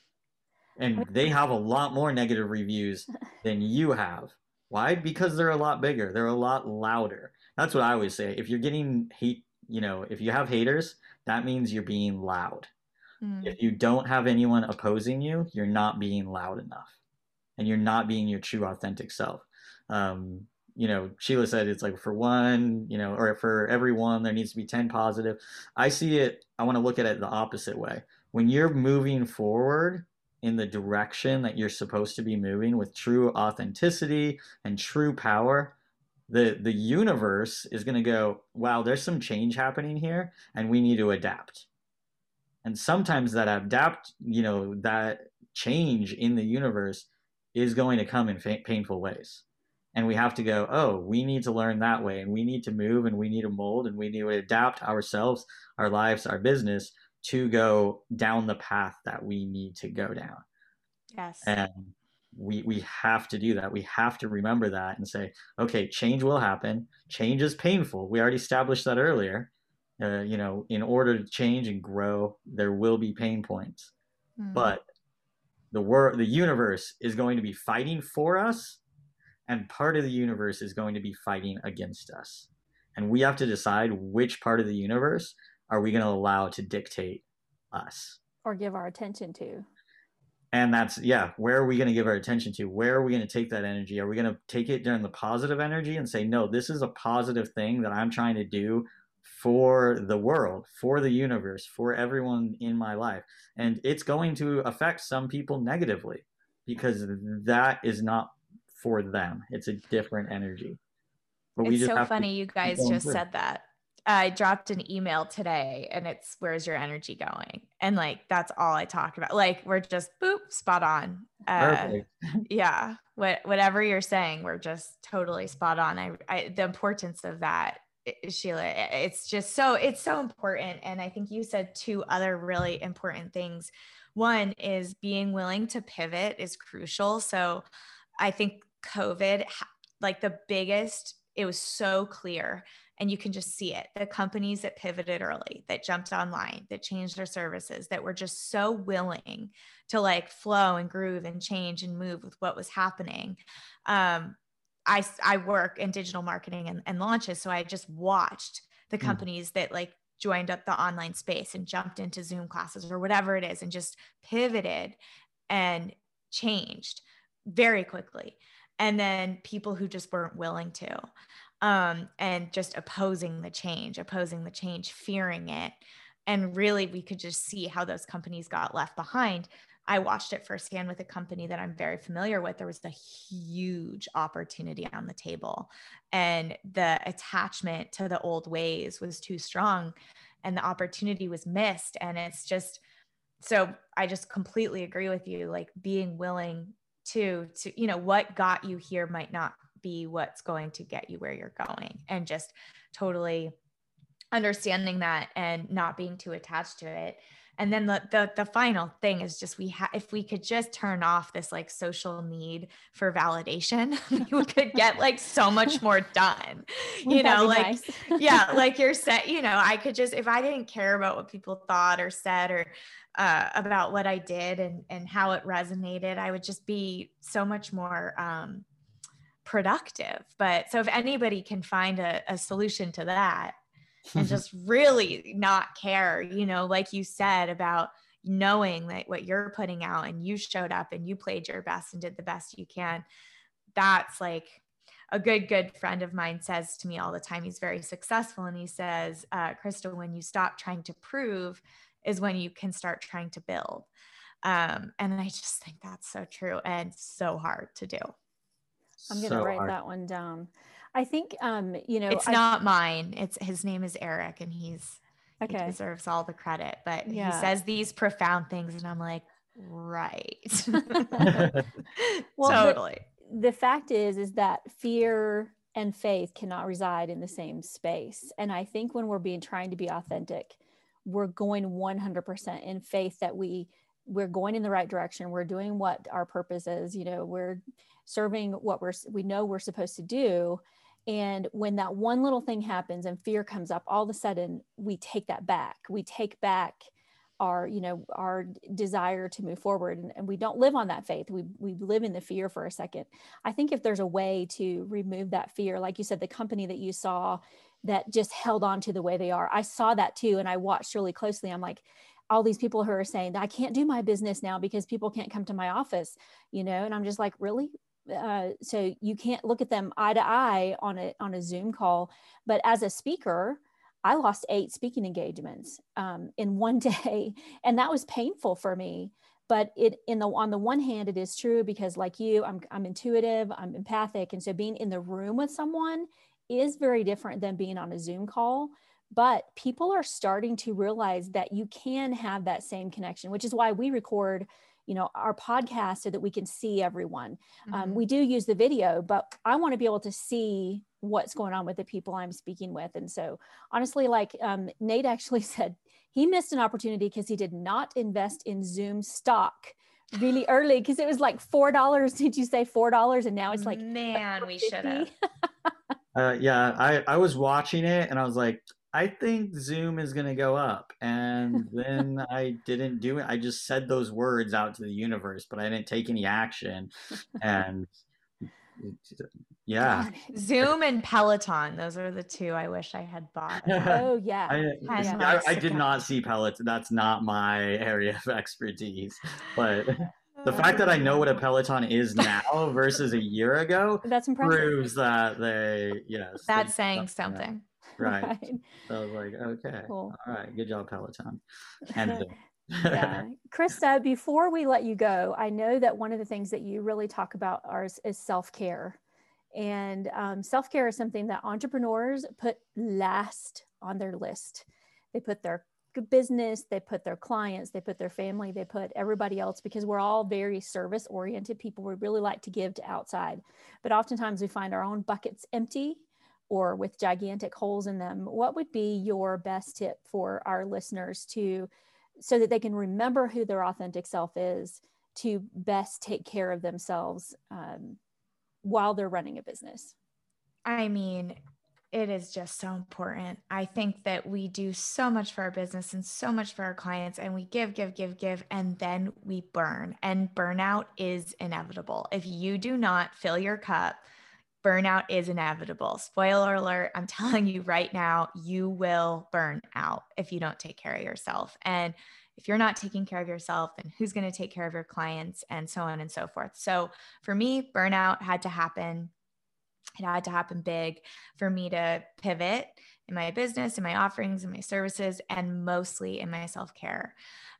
And they have a lot more negative reviews than you have. Why? Because they're a lot bigger, they're a lot louder. That's what I always say. If you're getting hate, you know, if you have haters, that means you're being loud. Mm. If you don't have anyone opposing you, you're not being loud enough and you're not being your true authentic self. Um, you know, Sheila said it's like for one, you know, or for every one, there needs to be 10 positive. I see it, I want to look at it the opposite way. When you're moving forward in the direction that you're supposed to be moving with true authenticity and true power, the the universe is going to go, wow, there's some change happening here and we need to adapt. And sometimes that adapt, you know, that change in the universe is going to come in fa- painful ways. And we have to go, oh, we need to learn that way, and we need to move, and we need to mold, and we need to adapt ourselves, our lives, our business to go down the path that we need to go down. Yes. And we we have to do that. We have to remember that and say, okay, change will happen. Change is painful. We already established that earlier. Uh, you know, in order to change and grow, there will be pain points. Mm. But the world the universe is going to be fighting for us and part of the universe is going to be fighting against us. And we have to decide which part of the universe are we going to allow to dictate us. Or give our attention to. And that's yeah where are we going to give our attention to? Where are we going to take that energy? Are we going to take it during the positive energy and say no this is a positive thing that i'm trying to do for the world, for the universe, for everyone in my life. And it's going to affect some people negatively because that is not for them. It's a different energy. But it's so funny you guys just through. said that. I dropped an email today and it's where's your energy going? And like that's all I talk about. Like we're just boop spot on. Uh, yeah. What whatever you're saying, we're just totally spot on. I, I the importance of that Sheila, it's just so it's so important and I think you said two other really important things. One is being willing to pivot is crucial. So I think COVID like the biggest it was so clear and you can just see it. The companies that pivoted early, that jumped online, that changed their services, that were just so willing to like flow and groove and change and move with what was happening. Um, I, I work in digital marketing and, and launches. So I just watched the hmm. companies that like joined up the online space and jumped into Zoom classes or whatever it is and just pivoted and changed very quickly. And then people who just weren't willing to, um, and just opposing the change, opposing the change, fearing it. And really, we could just see how those companies got left behind. I watched it firsthand with a company that I'm very familiar with. There was a huge opportunity on the table, and the attachment to the old ways was too strong, and the opportunity was missed. And it's just so I just completely agree with you. Like being willing to, to you know, what got you here might not be what's going to get you where you're going, and just totally understanding that and not being too attached to it and then the, the the final thing is just we have if we could just turn off this like social need for validation we could get like so much more done you know like nice. yeah like you're set you know i could just if i didn't care about what people thought or said or uh, about what i did and and how it resonated i would just be so much more um productive but so if anybody can find a, a solution to that and just really not care, you know, like you said about knowing that what you're putting out and you showed up and you played your best and did the best you can. That's like a good, good friend of mine says to me all the time. He's very successful. And he says, uh, Krista, when you stop trying to prove is when you can start trying to build. Um, and I just think that's so true and so hard to do. I'm going to so write hard. that one down. I think um, you know it's I, not mine. It's his name is Eric and he's okay. he deserves all the credit. But yeah. he says these profound things and I'm like, right. well, totally. The, the fact is is that fear and faith cannot reside in the same space. And I think when we're being trying to be authentic, we're going 100% in faith that we we're going in the right direction. We're doing what our purpose is. You know, we're serving what we're we know we're supposed to do and when that one little thing happens and fear comes up, all of a sudden we take that back. We take back our, you know, our desire to move forward. And, and, we don't live on that faith. We, we live in the fear for a second. I think if there's a way to remove that fear, like you said, the company that you saw that just held on to the way they are, I saw that too. And I watched really closely. I'm like, all these people who are saying that I can't do my business now because people can't come to my office, you know, and I'm just like, really? Uh, so you can't look at them eye to eye on a on a Zoom call. But as a speaker, I lost eight speaking engagements um, in one day, and that was painful for me. But it in the on the one hand, it is true because like you, I'm I'm intuitive, I'm empathic, and so being in the room with someone is very different than being on a Zoom call. But people are starting to realize that you can have that same connection, which is why we record you know our podcast so that we can see everyone. Um, mm-hmm. um, we do use the video but i want to be able to see what's going on with the people i'm speaking with. And so honestly like um, nate actually said he missed an opportunity because he did not invest in zoom stock really early because it was like four dollars. Did you say four dollars? And now it's like man we should have uh, yeah i i was watching it and i was like I think Zoom is going to go up. And then I didn't do it. I just said those words out to the universe, but I didn't take any action. And yeah. Zoom and Peloton. Those are the two I wish I had bought. oh, yeah. I, I, I did not see Peloton. That's not my area of expertise. But the fact that I know what a Peloton is now versus a year ago that's impressive. proves that they, yes. That's they, saying something. Right. right. So I was like, okay, cool. all right, good job, Peloton. And yeah, Krista. Before we let you go, I know that one of the things that you really talk about are, is self care, and um, self care is something that entrepreneurs put last on their list. They put their business, they put their clients, they put their family, they put everybody else because we're all very service oriented people. We really like to give to outside, but oftentimes we find our own buckets empty or with gigantic holes in them, what would be your best tip for our listeners to so that they can remember who their authentic self is to best take care of themselves um, while they're running a business? I mean, it is just so important. I think that we do so much for our business and so much for our clients, and we give, give, give, give, and then we burn. And burnout is inevitable. If you do not fill your cup burnout is inevitable. Spoiler alert, I'm telling you right now, you will burn out if you don't take care of yourself. And if you're not taking care of yourself, then who's going to take care of your clients and so on and so forth. So for me, burnout had to happen. It had to happen big for me to pivot in my business, in my offerings, in my services, and mostly in my self care.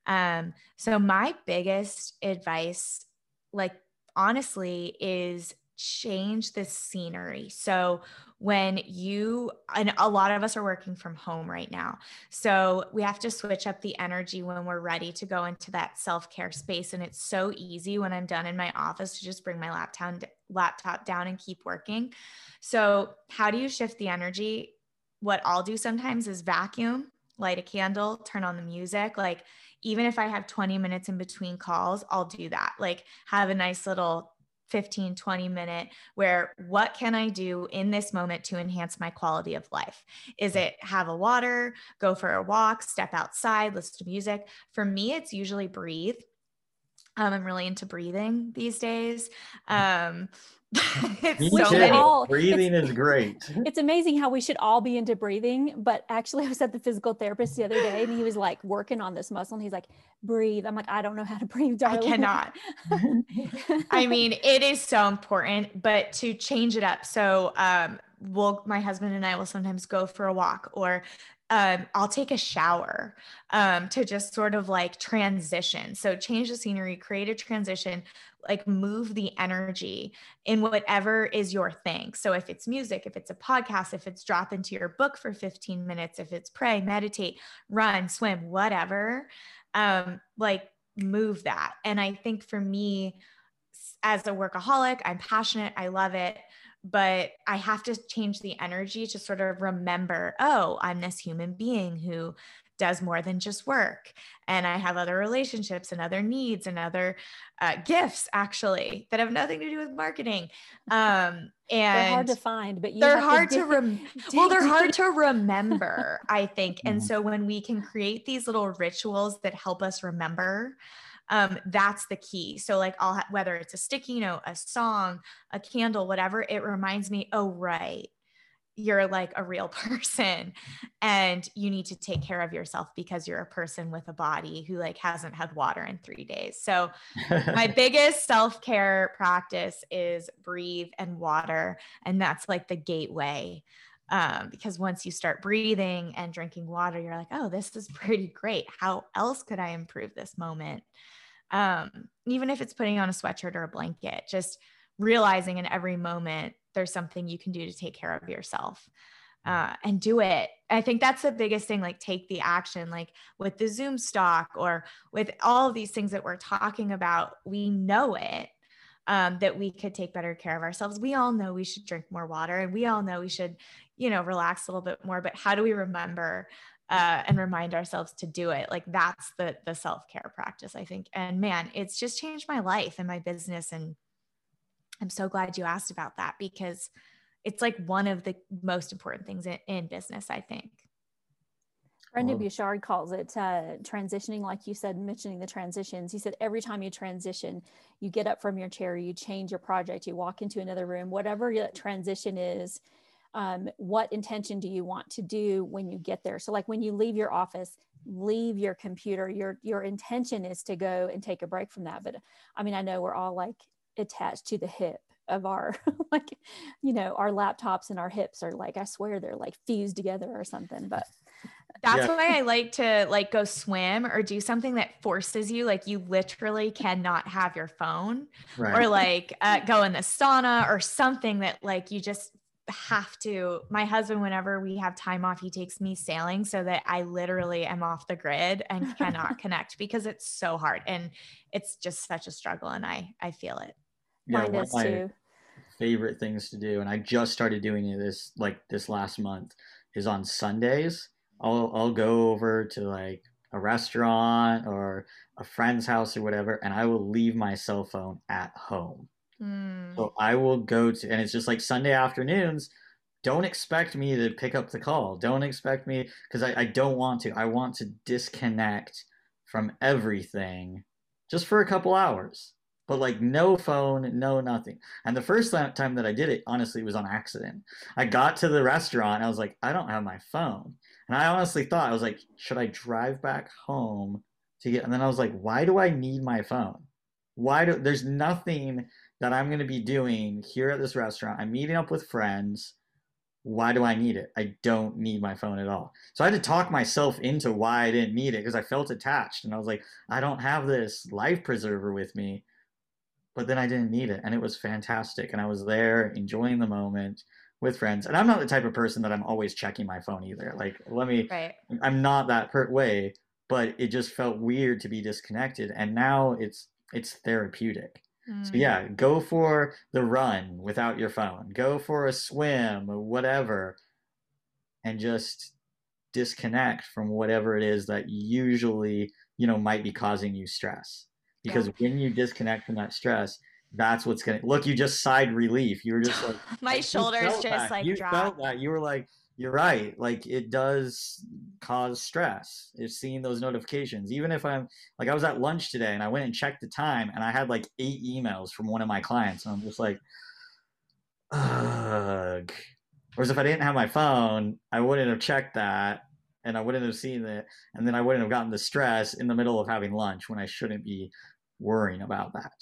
Um, so, my biggest advice, like honestly, is change the scenery. So, when you, and a lot of us are working from home right now. So, we have to switch up the energy when we're ready to go into that self care space. And it's so easy when I'm done in my office to just bring my laptop, laptop down and keep working. So, how do you shift the energy? What I'll do sometimes is vacuum, light a candle, turn on the music. Like, even if I have 20 minutes in between calls, I'll do that. Like, have a nice little 15 20 minute where what can i do in this moment to enhance my quality of life? Is it have a water go for a walk step outside listen to music? For me it's usually breathe. Um, i'm really into breathing these days. Um, it's so many. All, breathing is great. It's amazing how we should all be into breathing. But actually, I was at the physical therapist the other day and he was like working on this muscle and he's like, breathe. I'm like, I don't know how to breathe, darling. I cannot. I mean, it is so important, but to change it up. So, um, we'll, my husband and I will sometimes go for a walk or um, I'll take a shower um, to just sort of like transition. So change the scenery, create a transition, like move the energy in whatever is your thing. So if it's music, if it's a podcast, if it's drop into your book for 15 minutes, if it's pray, meditate, run, swim, whatever, um, like move that. And I think for me, as a workaholic, I'm passionate, I love it but I have to change the energy to sort of remember, oh, I'm this human being who does more than just work. And I have other relationships and other needs and other uh, gifts actually that have nothing to do with marketing. Um, and they're hard to find, but they're hard to, to rem- well, they're hard to remember, I think. And mm-hmm. so when we can create these little rituals that help us remember, um, that's the key. So like I'll ha- whether it's a sticky note, a song, a candle, whatever, it reminds me, oh right, you're like a real person and you need to take care of yourself because you're a person with a body who like hasn't had water in 3 days. So my biggest self-care practice is breathe and water and that's like the gateway. Um, because once you start breathing and drinking water, you're like, oh, this is pretty great. How else could I improve this moment? um, even if it's putting on a sweatshirt or a blanket, just realizing in every moment there's something you can do to take care of yourself uh, and do it. I think that's the biggest thing. Like, take the action, like with the Zoom stock or with all of these things that we're talking about. We know it um, that we could take better care of ourselves. We all know we should drink more water and we all know we should, you know, relax a little bit more. But how do we remember uh, and remind ourselves to do it like that's the the self-care practice i think and man it's just changed my life and my business and i'm so glad you asked about that because it's like one of the most important things in, in business i think. Brendon Burchard calls it uh, transitioning, like you said, mentioning the transitions. He said every time you transition, you get up from your chair, you change your project, you walk into another room, whatever that transition is, um, what intention do you want to do when you get there? So like when you leave your office leave your computer your your intention is to go and take a break from that. But i mean i know we're all like attached to the hip of our like you know our laptops and our hips are like i swear they're like fused together or something but that's yeah. why I like to like go swim or do something that forces you like you literally cannot have your phone right. or like uh, go in the sauna or something that like you just have to my husband whenever we have time off he takes me sailing so that i literally am off the grid and cannot connect because it's so hard and it's just such a struggle and i i feel it yeah one of my too. favorite things to do and i just started doing this like this last month is on sundays i'll i'll go over to like a restaurant or a friend's house or whatever and i will leave my cell phone at home Mm. So I will go to, and it's just like Sunday afternoons. Don't expect me to pick up the call. Don't expect me because I, I don't want to. I want to disconnect from everything just for a couple hours. But like no phone, no nothing. And the first time that I did it, honestly, it was on accident. I got to the restaurant. I was like, I don't have my phone. And I honestly thought, I was like, should I drive back home to get? And then I was like, why do I need my phone? Why do there's nothing that I'm going to be doing here at this restaurant. I'm meeting up with friends. why do I need it? I don't need my phone at all. So I had to talk myself into why I didn't need it because I felt attached and I was like, I don't have this life preserver with me. But then I didn't need it and it was fantastic. And I was there enjoying the moment with friends. And I'm not the type of person that I'm always checking my phone either. Like, let me, right. I'm not that per- way, but it just felt weird to be disconnected. And now it's, it's therapeutic. Mm. So yeah, go for the run without your phone. Go for a swim whatever and just disconnect from whatever it is that usually, you know, might be causing you stress. Because yeah. when you disconnect from that stress, that's what's gonna look. You just sighed relief. You were just like my shoulders just that. like you dropped. felt that. You were like, you're right. Like it does cause stress. It's seeing those notifications. Even if I'm like I was at lunch today and I went and checked the time and I had like eight emails from one of my clients. And I'm just like, ugh. Whereas if I didn't have my phone, I wouldn't have checked that and I wouldn't have seen it. And then I wouldn't have gotten the stress in the middle of having lunch when I shouldn't be worrying about that.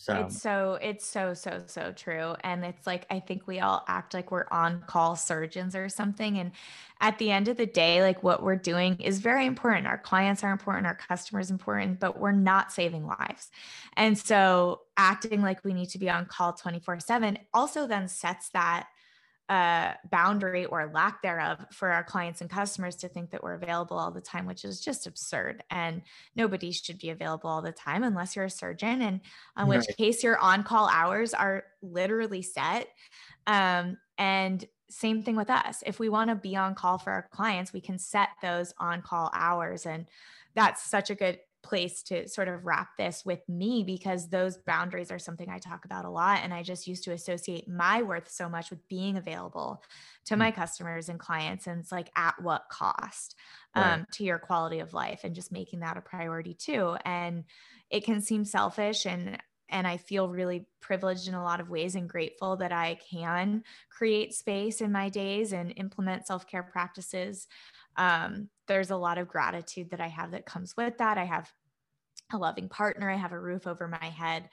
So it's so it's so so so true and it's like I think we all act like we're on call surgeons or something and at the end of the day like what we're doing is very important. Our clients are important, our customers important, but we're not saving lives. And so acting like we need to be on call 24/7 also then sets that uh, boundary or lack thereof for our clients and customers to think that we're available all the time, which is just absurd. And nobody should be available all the time unless you're a surgeon, and in right. which case your on call hours are literally set. Um, and same thing with us. If we want to be on call for our clients, we can set those on call hours. And that's such a good place to sort of wrap this with me because those boundaries are something I talk about a lot. And I just used to associate my worth so much with being available to my mm. customers and clients. And it's like, at what cost um, right. to your quality of life and just making that a priority too. And it can seem selfish and and I feel really privileged in a lot of ways and grateful that I can create space in my days and implement self care practices um, there's a lot of gratitude that I have that comes with that. I have a loving partner, I have a roof over my head.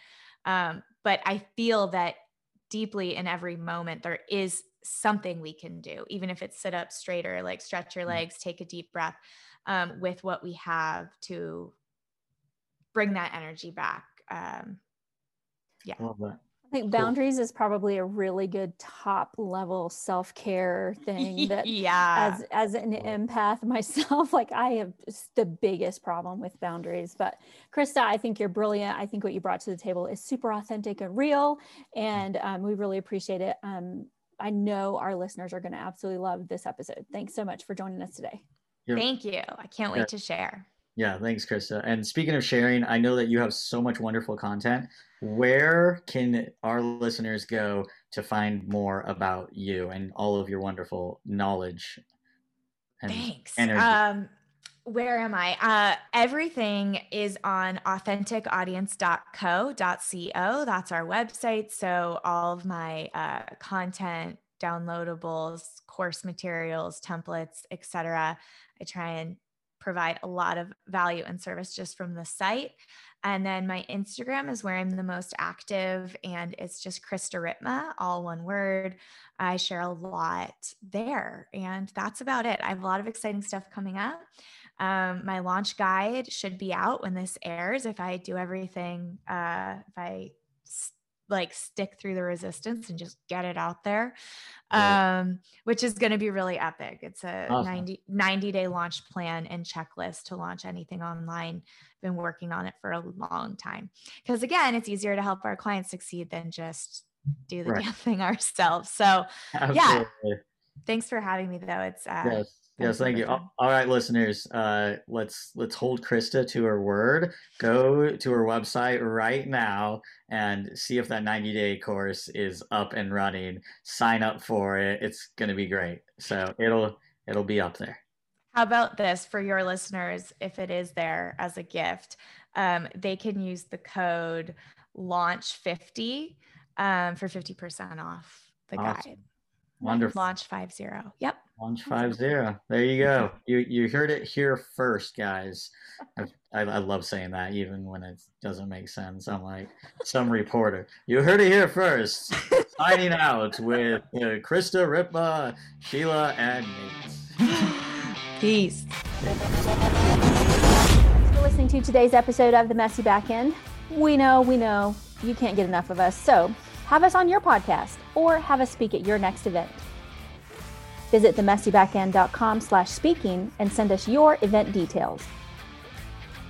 Um, but I feel that deeply in every moment, there is something we can do, even if it's sit up straighter, like stretch your mm. legs, take a deep breath um, with what we have to bring that energy back. Um, yeah. Love that. I think boundaries is probably a really good top level self care thing. That yeah, as as an empath myself, like I have the biggest problem with boundaries. But Krista, I think you're brilliant. I think what you brought to the table is super authentic and real, and um, we really appreciate it. Um, I know our listeners are going to absolutely love this episode. Thanks so much for joining us today. Thank you. I can't wait to share. Yeah, thanks, Krista. And speaking of sharing, I know that you have so much wonderful content. Where can our listeners go to find more about you and all of your wonderful knowledge? thanks. Energy? Um, where am I? Uh, everything is on authenticaudience.co.co. That's our website. So all of my uh, content, downloadables, course materials, templates, etc. I try and provide a lot of value and service just from the site. And then my Instagram is where I'm the most active, and it's just Krista Ripma, all one word. I share a lot there, and that's about it. I have a lot of exciting stuff coming up. Um, my launch guide should be out when this airs if I do everything, uh, if I like stick through the resistance and just get it out there yeah. um, which is going to be really epic it's a awesome. 90 90 day launch plan and checklist to launch anything online been working on it for a long time because again it's easier to help our clients succeed than just do the right. damn thing ourselves so Absolutely. yeah thanks for having me though it's uh, yes Yes, thank you. All right, listeners, uh, let's let's hold Krista to her word. Go to her website right now and see if that 90 day course is up and running. Sign up for it. It's going to be great. So it'll it'll be up there. How about this for your listeners? If it is there as a gift, um, they can use the code launch 50 um, for 50% off the awesome. guide. Wonderful. Launch 50. Yep. Launch five zero. There you go. You you heard it here first, guys. I, I, I love saying that, even when it doesn't make sense. I'm like some reporter. You heard it here first. Signing out with uh, Krista, Ripma, Sheila, and Nate. Peace. Thanks for listening to today's episode of The Messy Backend. We know, we know, you can't get enough of us. So have us on your podcast or have us speak at your next event. Visit themessybackend.com slash speaking and send us your event details.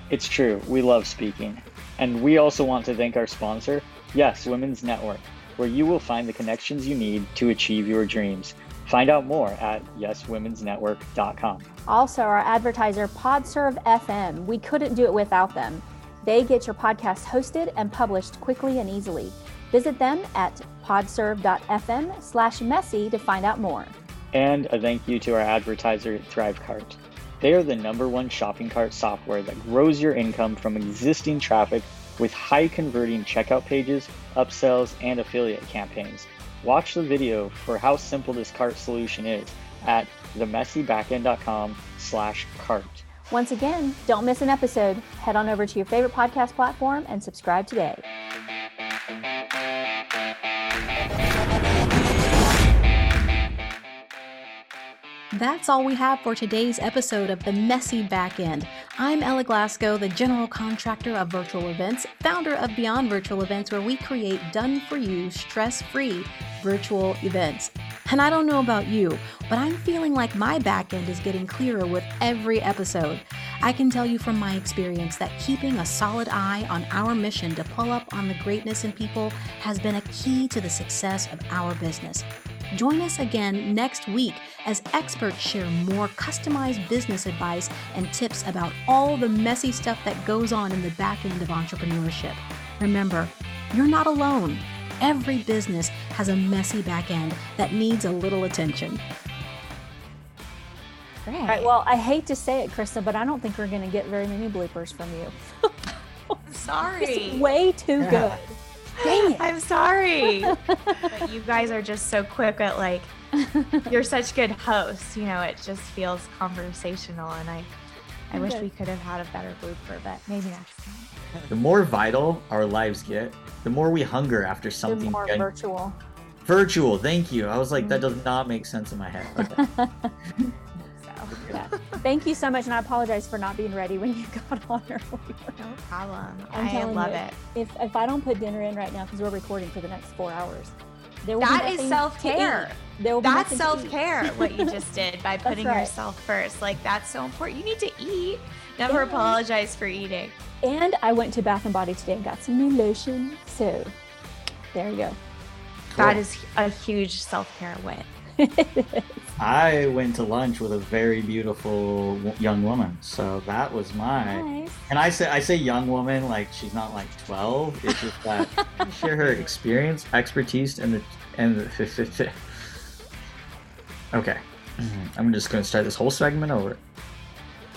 It's true, we love speaking. And we also want to thank our sponsor, Yes Women's Network, where you will find the connections you need to achieve your dreams. Find out more at yeswomensnetwork.com. Also, our advertiser, Podserve FM. We couldn't do it without them. They get your podcast hosted and published quickly and easily. Visit them at podserve.fm slash messy to find out more. And a thank you to our advertiser, ThriveCart. They are the number one shopping cart software that grows your income from existing traffic with high converting checkout pages, upsells, and affiliate campaigns. Watch the video for how simple this cart solution is at themessybackend.com slash cart. Once again, don't miss an episode. Head on over to your favorite podcast platform and subscribe today. That's all we have for today's episode of The Messy Backend. I'm Ella Glasgow, the general contractor of virtual events, founder of Beyond Virtual Events, where we create done for you, stress free virtual events. And I don't know about you, but I'm feeling like my backend is getting clearer with every episode. I can tell you from my experience that keeping a solid eye on our mission to pull up on the greatness in people has been a key to the success of our business. Join us again next week as experts share more customized business advice and tips about all the messy stuff that goes on in the back end of entrepreneurship. Remember, you're not alone. Every business has a messy back end that needs a little attention. Great. All right, well, I hate to say it, Krista, but I don't think we're going to get very many bloopers from you. I'm sorry. It's way too good. Dang it. I'm sorry. but you guys are just so quick at like, you're such good hosts. You know, it just feels conversational, and I, I wish we could have had a better blooper, but maybe next time. The more vital our lives get, the more we hunger after They're something more gen- virtual. virtual. Thank you. I was like, that mm-hmm. does not make sense in my head. Okay. Yeah. Thank you so much, and I apologize for not being ready when you got on earlier. no problem. I'm I love you, it. If if I don't put dinner in right now because we're recording for the next four hours, there will That is self-care. to eat. There will be That's nothing to eat. self care, what you just did by putting right. yourself first. Like, that's so important. You need to eat. Never apologize for eating. And I went to Bath and Body today and got some new lotion. So there you go. That Cool. is a huge self care win. I went to lunch with a very beautiful young woman, so that was my. nice. And I say I say young woman like she's not like twelve. It's just that I share her experience, expertise, and the and the. okay, mm-hmm. I'm just gonna start this whole segment over.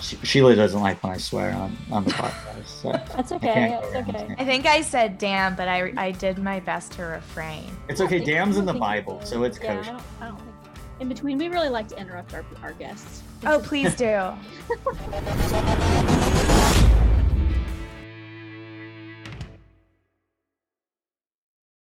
Sheila doesn't like when I swear on on the podcast. So That's okay. can't That's okay. I think I said damn, but I, I did my best to refrain. It's okay. I think- Dam's I in the Bible, so it's yeah, I kosher. don't, I don't think in between, we really like to interrupt our, our guests. Oh, please do.